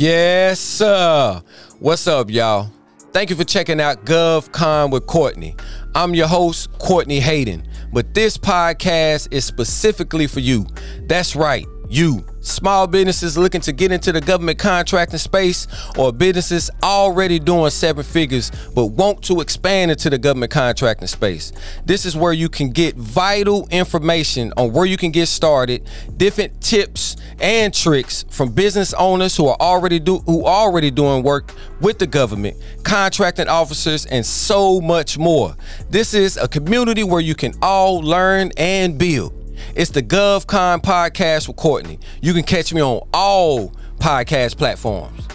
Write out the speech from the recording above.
Yes, sir. What's up, y'all? Thank you for checking out GovCon with Cortney. I'm your host, Cortney Hayden, but this podcast is specifically for you. That's right, you. Small businesses looking to get into the government contracting space, or businesses already doing seven figures but want to expand into the government contracting space. This is where you can get vital information on where you can get started, different tips and tricks from business owners who are already do who already doing work with the government, contracting officers, and so much more. This is a community where you can all learn and build. It's the GovCon podcast with Cortney. You can catch me on all podcast platforms.